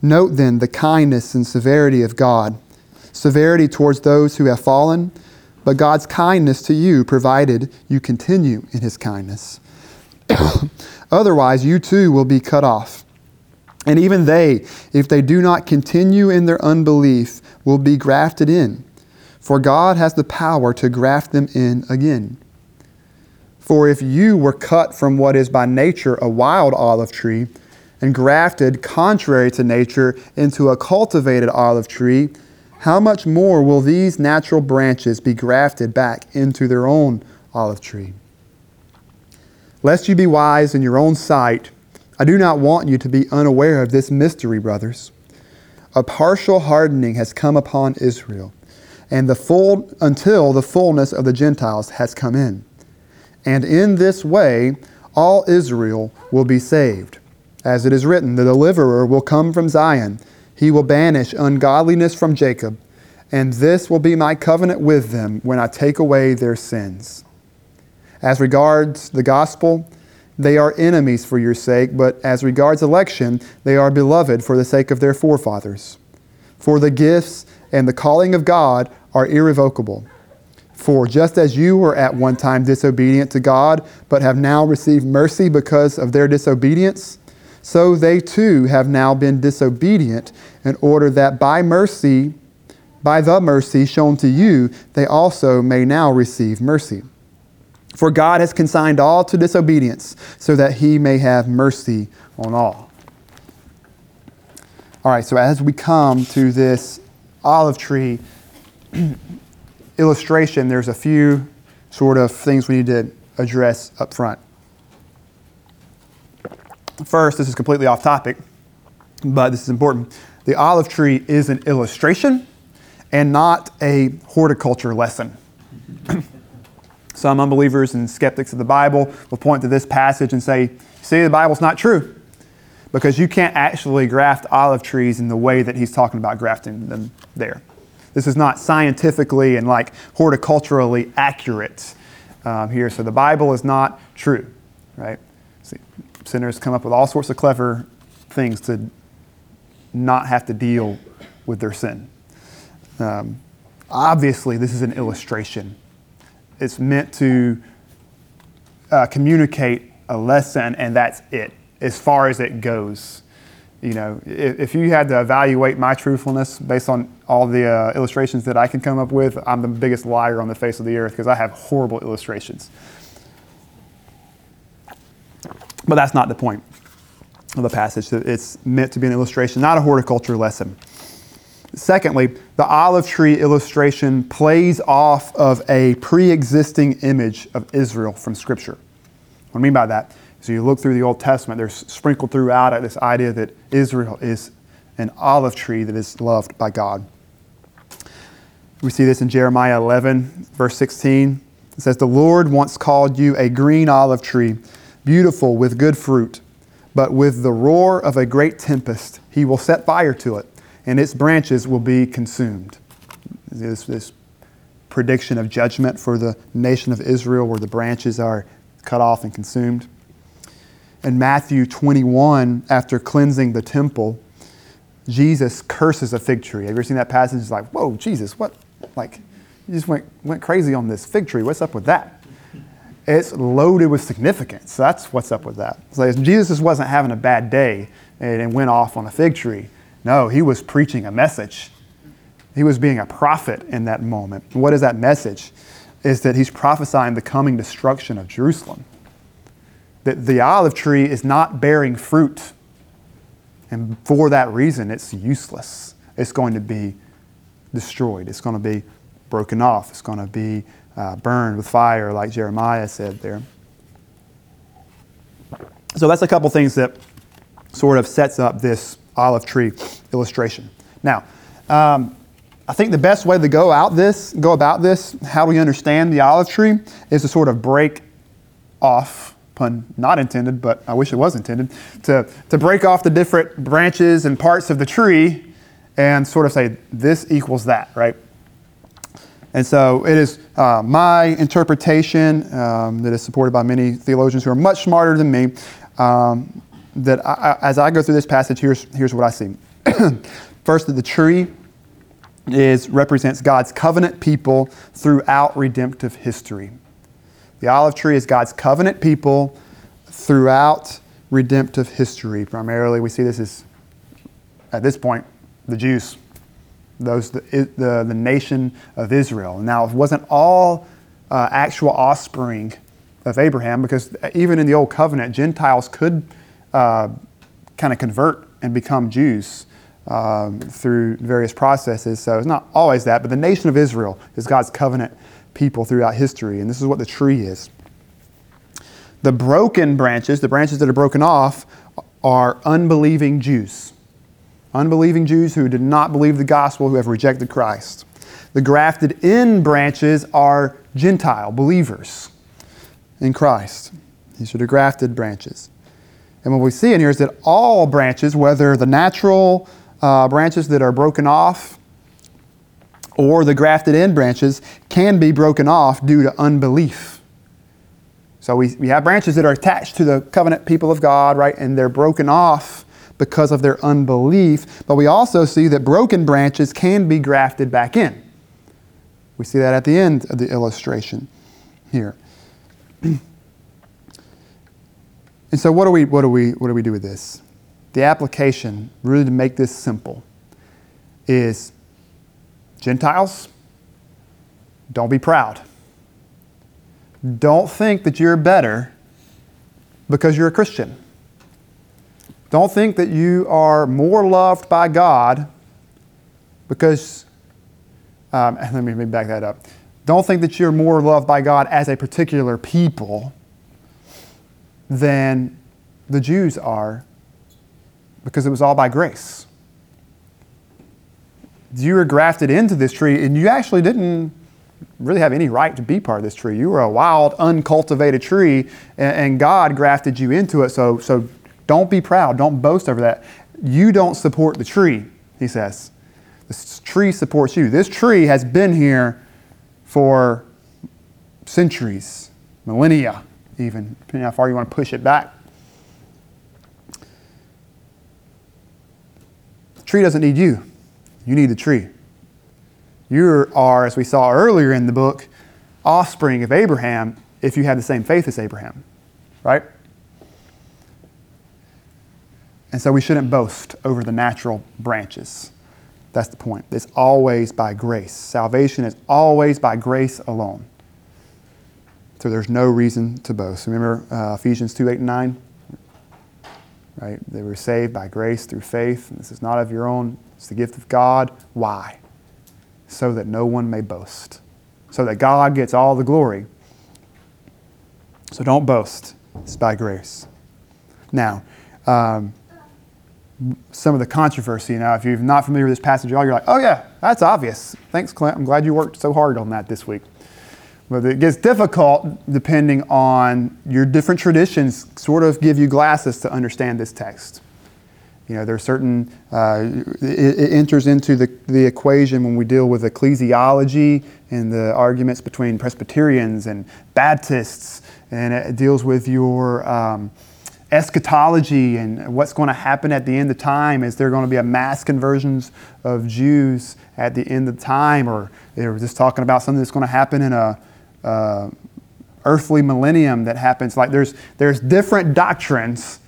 Note then the kindness and severity of God severity towards those who have fallen, but God's kindness to you, provided you continue in his kindness. (coughs) Otherwise, you too will be cut off. And even they, if they do not continue in their unbelief, will be grafted in. For God has the power to graft them in again. For if you were cut from what is by nature a wild olive tree, and grafted contrary to nature into a cultivated olive tree, how much more will these natural branches be grafted back into their own olive tree? Lest you be wise in your own sight, I do not want you to be unaware of this mystery, brothers. A partial hardening has come upon Israel, and the full until the fullness of the Gentiles has come in. And in this way all Israel will be saved. As it is written, the deliverer will come from Zion. He will banish ungodliness from Jacob, and this will be my covenant with them when I take away their sins. As regards the gospel, they are enemies for your sake, but as regards election, they are beloved for the sake of their forefathers. For the gifts and the calling of God are irrevocable. For just as you were at one time disobedient to God, but have now received mercy because of their disobedience, so they too have now been disobedient, in order that by mercy, by the mercy shown to you, they also may now receive mercy. For God has consigned all to disobedience, so that he may have mercy on all. All right, so as we come to this olive tree (clears throat) illustration, there's a few sort of things we need to address up front. First, this is completely off topic, but this is important. The olive tree is an illustration and not a horticulture lesson. (clears throat) Some unbelievers and skeptics of the Bible will point to this passage and say, see, the Bible's not true. Because you can't actually graft olive trees in the way that he's talking about grafting them there. This is not scientifically and like horticulturally accurate um, here. So the Bible is not true, right? See, sinners come up with all sorts of clever things to not have to deal with their sin. Um, obviously, this is an illustration it's meant to uh, communicate a lesson, and that's it, as far as it goes. You know, if, if you had to evaluate my truthfulness based on all the uh, illustrations that I can come up with, I'm the biggest liar on the face of the earth because I have horrible illustrations. But that's not the point of the passage. It's meant to be an illustration, not a horticulture lesson. Secondly, the olive tree illustration plays off of a pre existing image of Israel from Scripture. What I mean by that is you look through the Old Testament, there's sprinkled throughout it this idea that Israel is an olive tree that is loved by God. We see this in Jeremiah 11, verse 16. It says, The Lord once called you a green olive tree, beautiful with good fruit, but with the roar of a great tempest, he will set fire to it and its branches will be consumed. This, this prediction of judgment for the nation of Israel where the branches are cut off and consumed. In Matthew 21, after cleansing the temple, Jesus curses a fig tree. Have you ever seen that passage? It's like, whoa, Jesus, what? Like, you just went, went crazy on this fig tree. What's up with that? It's loaded with significance. That's what's up with that. Like Jesus just wasn't having a bad day and went off on a fig tree. No, he was preaching a message. He was being a prophet in that moment. What is that message? Is that he's prophesying the coming destruction of Jerusalem. that the olive tree is not bearing fruit. And for that reason, it's useless. It's going to be destroyed. It's going to be broken off. It's going to be uh, burned with fire, like Jeremiah said there. So that's a couple things that sort of sets up this olive tree illustration. Now, um, I think the best way to go out this, go about this, how we understand the olive tree, is to sort of break off, pun not intended, but I wish it was intended, to, to break off the different branches and parts of the tree and sort of say this equals that, right? And so it is uh, my interpretation um, that is supported by many theologians who are much smarter than me. Um, that I, as I go through this passage, here's, here's what I see. (clears throat) First, that the tree is, represents God's covenant people throughout redemptive history. The olive tree is God's covenant people throughout redemptive history. Primarily, we see this as, at this point, the Jews, those the, the, the nation of Israel. Now, it wasn't all uh, actual offspring of Abraham, because even in the Old Covenant, Gentiles could uh, kind of convert and become Jews um, through various processes. So it's not always that, but the nation of Israel is God's covenant people throughout history, and this is what the tree is. The broken branches, the branches that are broken off, are unbelieving Jews. Unbelieving Jews who did not believe the gospel, who have rejected Christ. The grafted in branches are Gentile believers in Christ. These are the grafted branches. And what we see in here is that all branches, whether the natural uh, branches that are broken off or the grafted in branches, can be broken off due to unbelief. So we, we have branches that are attached to the covenant people of God, right? And they're broken off because of their unbelief. But we also see that broken branches can be grafted back in. We see that at the end of the illustration here. (clears throat) and so what do we what do we what do we do with this? the application, really to make this simple, is Gentiles, don't be proud. Don't think that you're better because you're a Christian. Don't think that you are more loved by God because, um, (laughs) let, me, back that up. Don't think that you're more loved by God as a particular people than the Jews are because it was all by grace. You were grafted into this tree, and you actually didn't really have any right to be part of this tree. You were a wild, uncultivated tree, and God grafted you into it. So, so don't be proud. Don't boast over that. You don't support the tree, he says. This tree supports you. This tree has been here for centuries, millennia, even, depending how far you want to push it back. The tree doesn't need you, you need the tree. You are, as we saw earlier in the book, offspring of Abraham if you have the same faith as Abraham, right? And so we shouldn't boast over the natural branches. That's the point. It's always by grace. Salvation is always by grace alone. So there's no reason to boast. Remember uh, Ephesians 2 8 and 9? right? They were saved by grace through faith. And this is not of your own, it's the gift of God. Why? So that no one may boast, so that God gets all the glory. So don't boast, it's by grace. Now, um, some of the controversy. Now, if you're not familiar with this passage at all, you're like, oh, yeah, that's obvious. Thanks, Clint. I'm glad you worked so hard on that this week. But it gets difficult depending on your different traditions, sort of give you glasses to understand this text. You know, there are certain, uh, it, it, enters into the, the equation when we deal with ecclesiology and the arguments between Presbyterians and Baptists, and it deals with your um, eschatology and what's going to happen at the end of time. Is there going to be a mass conversions of Jews at the end of time? Or they were just talking about something that's going to happen in a uh, earthly millennium that happens. Like there's, there's different doctrines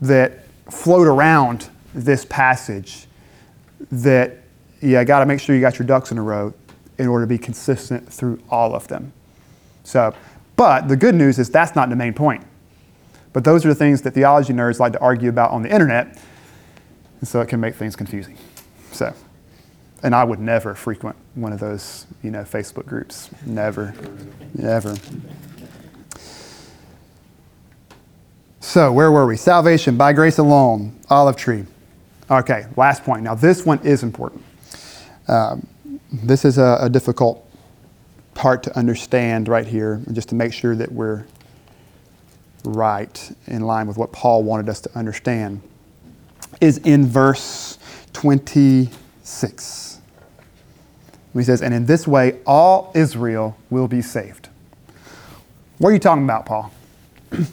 that float around this passage that you got to make sure you got your ducks in a row in order to be consistent through all of them. So, but the good news is that's not the main point. But those are the things that theology nerds like to argue about on the internet, and so it can make things confusing. So, and I would never frequent one of those, you know, Facebook groups. Never, never. So, where were we? Salvation by grace alone, olive tree. Okay, last point. Now, this one is important. Um, this is a, a difficult part to understand right here, just to make sure that we're right in line with what Paul wanted us to understand, is in verse 26. He says, And in this way, all Israel will be saved. What are you talking about, Paul? (clears throat) what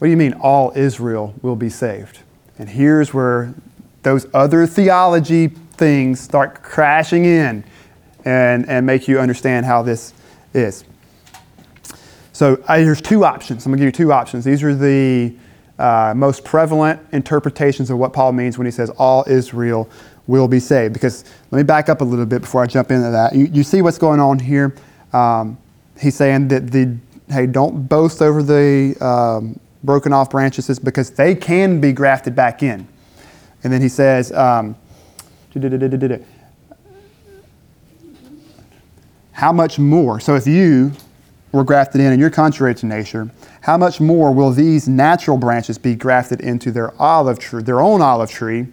do you mean, all Israel will be saved? And here's where those other theology things start crashing in and, and make you understand how this is. So uh, there's two options. I'm going to give you two options. These are the uh, most prevalent interpretations of what Paul means when he says all Israel will be saved. Because let me back up a little bit before I jump into that. You, you see what's going on here? Um, he's saying that the hey, don't boast over the um, broken off branches because they can be grafted back in. And then he says, um, how much more? So if you were grafted in and you're contrary to nature, how much more will these natural branches be grafted into their olive tree, their own olive tree?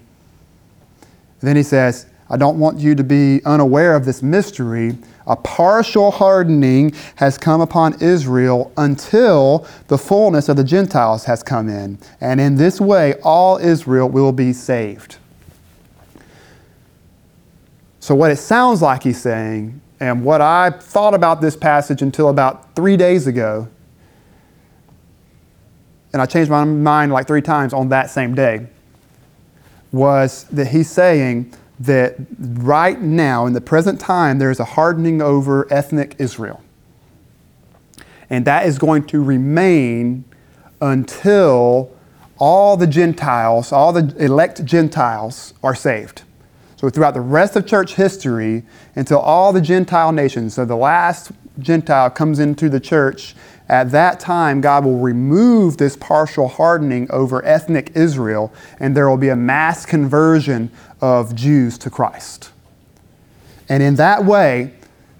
then he says, I don't want you to be unaware of this mystery. A partial hardening has come upon Israel until the fullness of the Gentiles has come in. And in this way, all Israel will be saved. So, what it sounds like he's saying and what I thought about this passage until about three days ago, and I changed my mind like three times on that same day, was that he's saying that right now, in the present time, there is a hardening over ethnic Israel. And that is going to remain until all the Gentiles, all the elect Gentiles, are saved. So, throughout the rest of church history, until all the Gentile nations, so the last Gentile comes into the church, at that time, God will remove this partial hardening over ethnic Israel, and there will be a mass conversion of Jews to Christ. And in that way,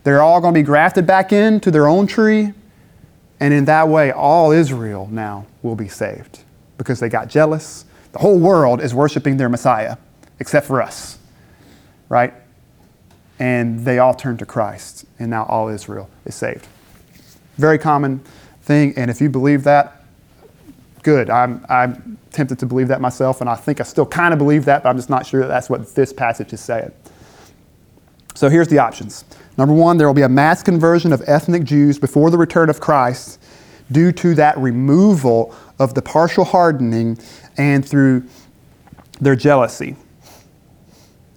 they're all going to be grafted back into their own tree, and in that way, all Israel now will be saved because they got jealous. The whole world is worshiping their Messiah, except for us right? And they all turned to Christ, and now all Israel is saved. Very common thing, and if you believe that, good. I'm, I'm tempted to believe that myself, and I think I still kind of believe that, but I'm just not sure that that's what this passage is saying. So here's the options. Number one, there will be a mass conversion of ethnic Jews before the return of Christ due to that removal of the partial hardening and through their jealousy.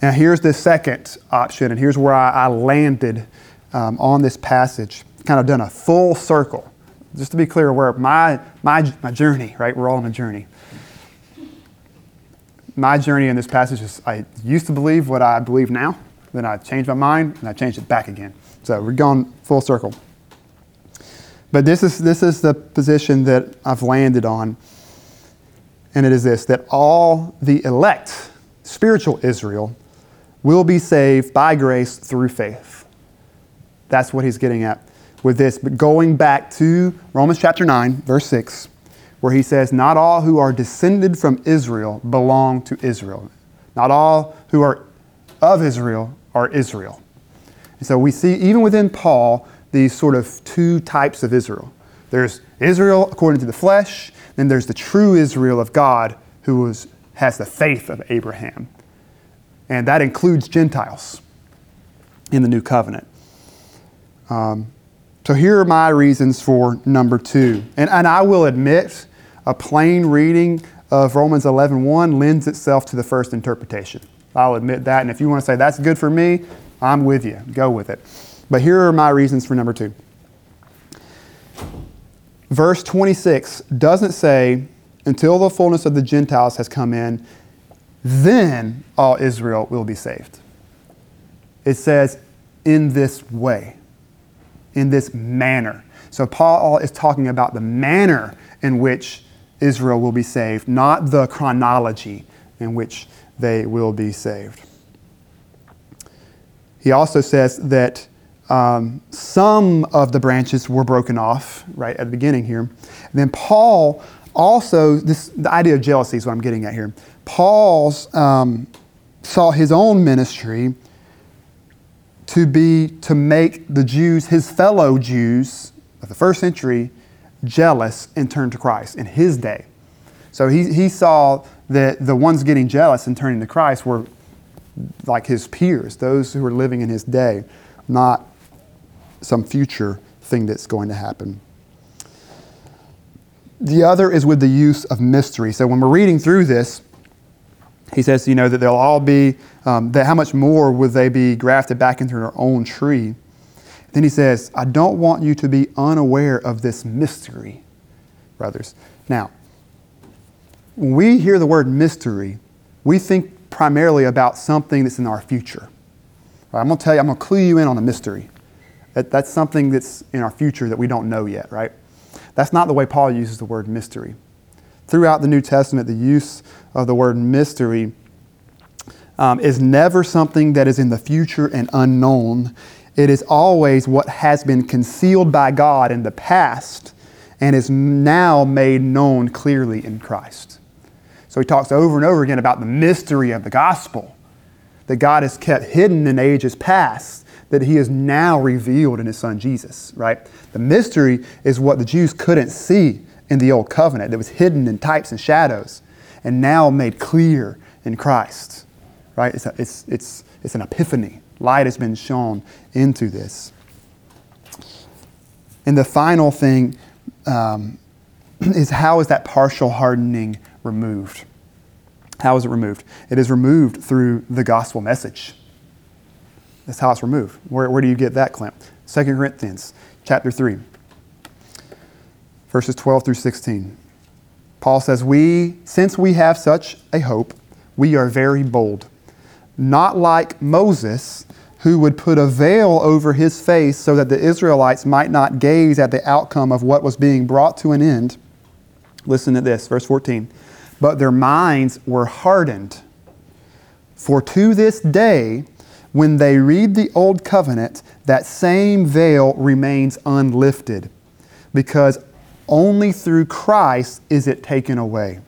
Now, here's the second option, and here's where I, I landed um, on this passage. Kind of done a full circle. Just to be clear, where my, my, my journey, right? We're all on a journey. My journey in this passage is I used to believe what I believe now, then I changed my mind, and I changed it back again. So we're going full circle. But this is, this is the position that I've landed on, and it is this that all the elect, spiritual Israel, will be saved by grace through faith. That's what he's getting at with this. But going back to Romans chapter 9, verse 6, where he says, Not all who are descended from Israel belong to Israel. Not all who are of Israel are Israel. And so we see, even within Paul, these sort of two types of Israel. There's Israel according to the flesh, then there's the true Israel of God who was, has the faith of Abraham and that includes Gentiles in the new covenant. Um, so here are my reasons for number two. And, and I will admit, a plain reading of Romans 11.1 lends itself to the first interpretation. I'll admit that. And if you want to say that's good for me, I'm with you. Go with it. But here are my reasons for number two. Verse 26 doesn't say, until the fullness of the Gentiles has come in, then all Israel will be saved. It says, in this way. in this manner. So Paul is talking about the manner in which Israel will be saved, not the chronology in which they will be saved. He also says that um, some of the branches were broken off right at the beginning here. And then Paul also, this, the idea of jealousy is what I'm getting at here. Paul um, saw his own ministry to be to make the Jews, his fellow Jews of the first century, jealous and turn to Christ in his day. So he, he saw that the ones getting jealous and turning to Christ were like his peers, those who were living in his day, not some future thing that's going to happen. The other is with the use of mystery. So when we're reading through this, he says, you know, that they'll all be, um, that how much more would they be grafted back into their own tree? Then he says, I don't want you to be unaware of this mystery, brothers. Now, when we hear the word mystery, we think primarily about something that's in our future. Right, I'm going to tell you, I'm going to clue you in on a mystery. That, that's something that's in our future that we don't know yet, right? That's not the way Paul uses the word mystery. Throughout the New Testament, the use of the word mystery um, is never something that is in the future and unknown. It is always what has been concealed by God in the past and is now made known clearly in Christ. So he talks over and over again about the mystery of the gospel that God has kept hidden in ages past, that he has now revealed in his son Jesus, right? The mystery is what the Jews couldn't see in the old covenant, that was hidden in types and shadows, and now made clear in Christ, right? It's, a, it's, it's, it's an epiphany. Light has been shown into this. And the final thing um, (clears throat) is how is that partial hardening removed? How is it removed? It is removed through the gospel message. That's how it's removed. Where, where do you get that, Clint? 2 Corinthians chapter 3, verses 12 through 16. Paul says, We, since we have such a hope, we are very bold. Not like Moses, who would put a veil over his face so that the Israelites might not gaze at the outcome of what was being brought to an end. Listen to this, verse 14 but their minds were hardened. For to this day, when they read the Old Covenant, that same veil remains unlifted, because only through Christ is it taken away.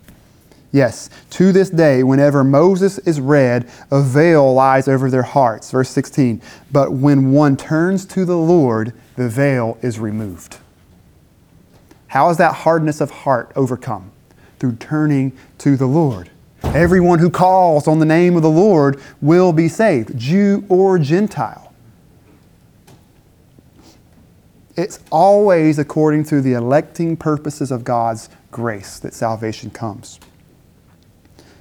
Yes, to this day, whenever Moses is read, a veil lies over their hearts. Verse 16. But when one turns to the Lord, the veil is removed. How is that hardness of heart overcome? through turning to the Lord. Everyone who calls on the name of the Lord will be saved, Jew or Gentile. It's always according to the electing purposes of God's grace that salvation comes.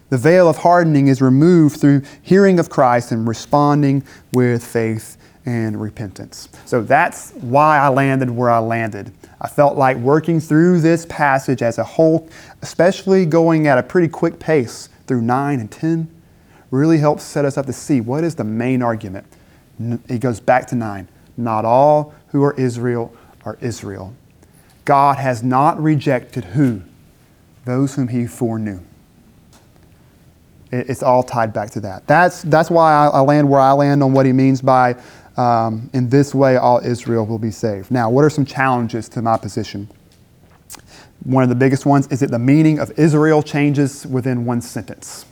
The veil of hardening is removed through hearing of Christ and responding with faith and repentance. So that's why I landed where I landed. I felt like working through this passage as a whole, especially going at a pretty quick pace through 9 and 10, really helps set us up to see what is the main argument. It goes back to 9. Not all who are Israel are Israel. God has not rejected who? Those whom he foreknew. It's all tied back to that. That's, that's why I land where I land on what he means by um, in this way, all Israel will be saved. Now, what are some challenges to my position? One of the biggest ones is that the meaning of Israel changes within one sentence.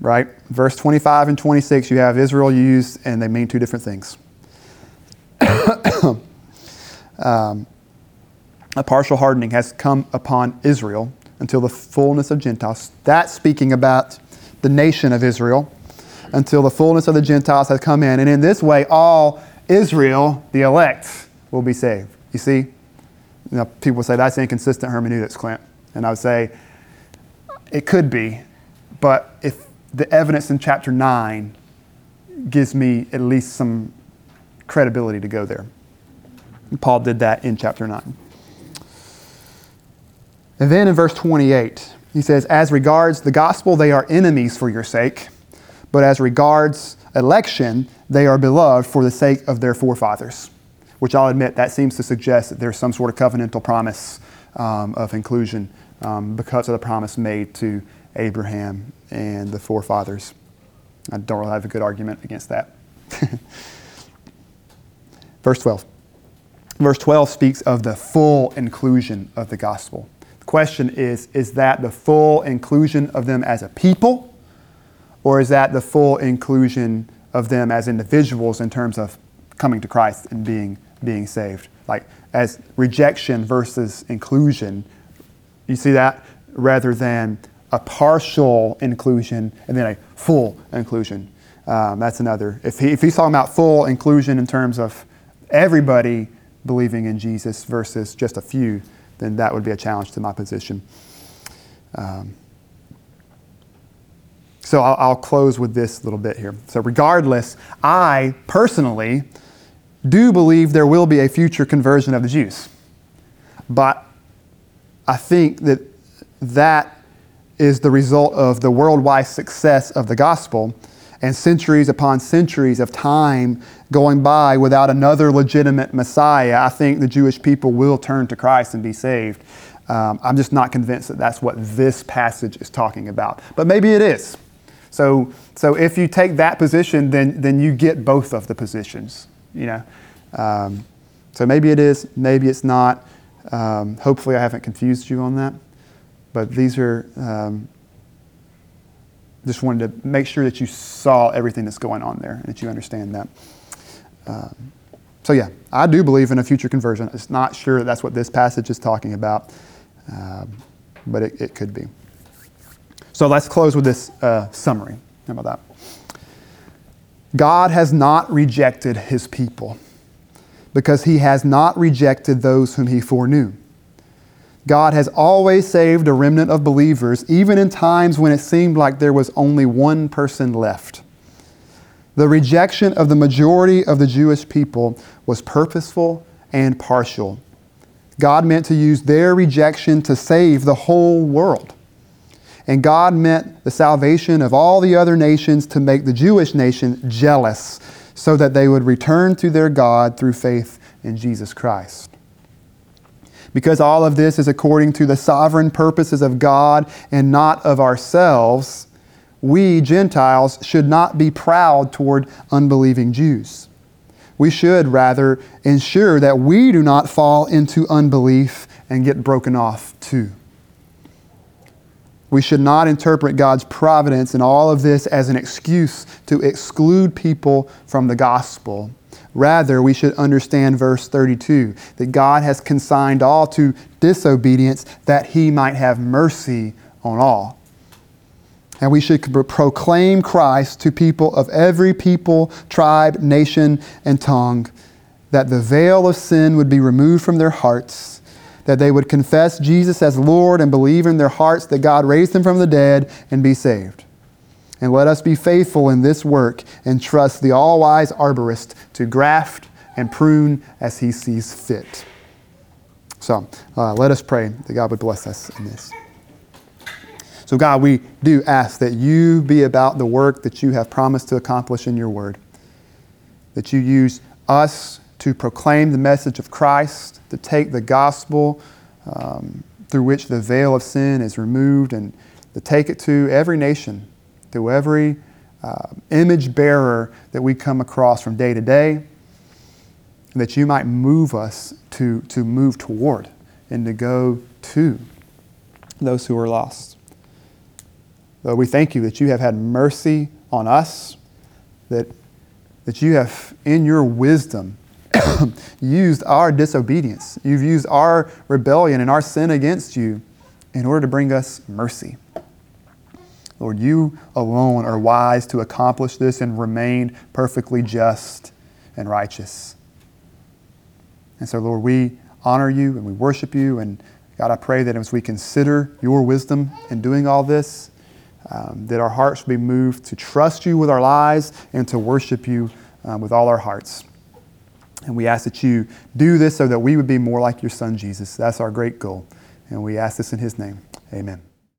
Right? Verse 25 and 26, you have Israel used, and they mean two different things. (coughs) um, a partial hardening has come upon Israel until the fullness of Gentiles. That's speaking about the nation of Israel until the fullness of the Gentiles has come in. And in this way, all Israel, the elect, will be saved. You see? Know, people say that's inconsistent hermeneutics, Clint. And I would say it could be, but if the evidence in chapter 9 gives me at least some credibility to go there. Paul did that in chapter 9. And then in verse 28, he says, As regards the gospel, they are enemies for your sake but as regards election, they are beloved for the sake of their forefathers, which I'll admit that seems to suggest that there's some sort of covenantal promise um, of inclusion um, because of the promise made to Abraham and the forefathers. I don't really have a good argument against that. (laughs) Verse 12. Verse 12 speaks of the full inclusion of the gospel. The question is is that the full inclusion of them as a people, or is that the full inclusion of them as individuals in terms of coming to Christ and being, being saved? Like as rejection versus inclusion. You see that? Rather than a partial inclusion and then a full inclusion. Um, that's another. If, he, if he's talking about full inclusion in terms of everybody believing in Jesus versus just a few, then that would be a challenge to my position. Um, so I'll, I'll, close with this little bit here. So, regardless, I personally do believe there will be a future conversion of the Jews. But I think that that is the result of the worldwide success of the gospel and centuries upon centuries of time going by without another legitimate Messiah, I think the Jewish people will turn to Christ and be saved. Um, I'm just not convinced that that's what this passage is talking about. But maybe it is. So, so if you take that position, then, then you get both of the positions. You know, um, so maybe it is, maybe it's not. Um, hopefully, I haven't confused you on that. But these are um, just wanted to make sure that you saw everything that's going on there and that you understand that. Um, so, yeah, I do believe in a future conversion. It's not sure that that's what this passage is talking about, um, but it, it, could be. So, let's close with this uh, summary. How about that? God has not rejected his people because he has not rejected those whom he foreknew. God has always saved a remnant of believers, even in times when it seemed like there was only one person left. The rejection of the majority of the Jewish people was purposeful and partial. God meant to use their rejection to save the whole world. And God meant the salvation of all the other nations to make the Jewish nation jealous so that they would return to their God through faith in Jesus Christ. Because all of this is according to the sovereign purposes of God and not of ourselves, we, Gentiles, should not be proud toward unbelieving Jews. We should rather ensure that we do not fall into unbelief and get broken off too. We should not interpret God's providence in all of this as an excuse to exclude people from the gospel Rather, we should understand verse 32 that God has consigned all to disobedience that he might have mercy on all. And we should proclaim Christ to people of every people, tribe, nation, and tongue, that the veil of sin would be removed from their hearts, that they would confess Jesus as Lord and believe in their hearts that God raised him from the dead and be saved. And let us be faithful in this work and trust the all wise arborist to graft and prune as he sees fit. So uh, let us pray that God would bless us in this. So, God, we do ask that you be about the work that you have promised to accomplish in your word, that you use us to proclaim the message of Christ, to take the gospel um, through which the veil of sin is removed, and to take it to every nation to every uh, image bearer that we come across from day to day, that you might move us to, to move toward and to go to those who are lost. Lord, we thank you that you have had mercy on us, that, that you have, in your wisdom, (coughs) used our disobedience. You've used our rebellion and our sin against you in order to bring us mercy. Lord, you alone are wise to accomplish this and remain perfectly just and righteous. And so, Lord, we honor you and we worship you. And God, I pray that as we consider your wisdom in doing all this, um, that our hearts will be moved to trust you with our lives and to worship you um, with all our hearts. And we ask that you do this so that we would be more like your son, Jesus. That's our great goal. And we ask this in his name. Amen.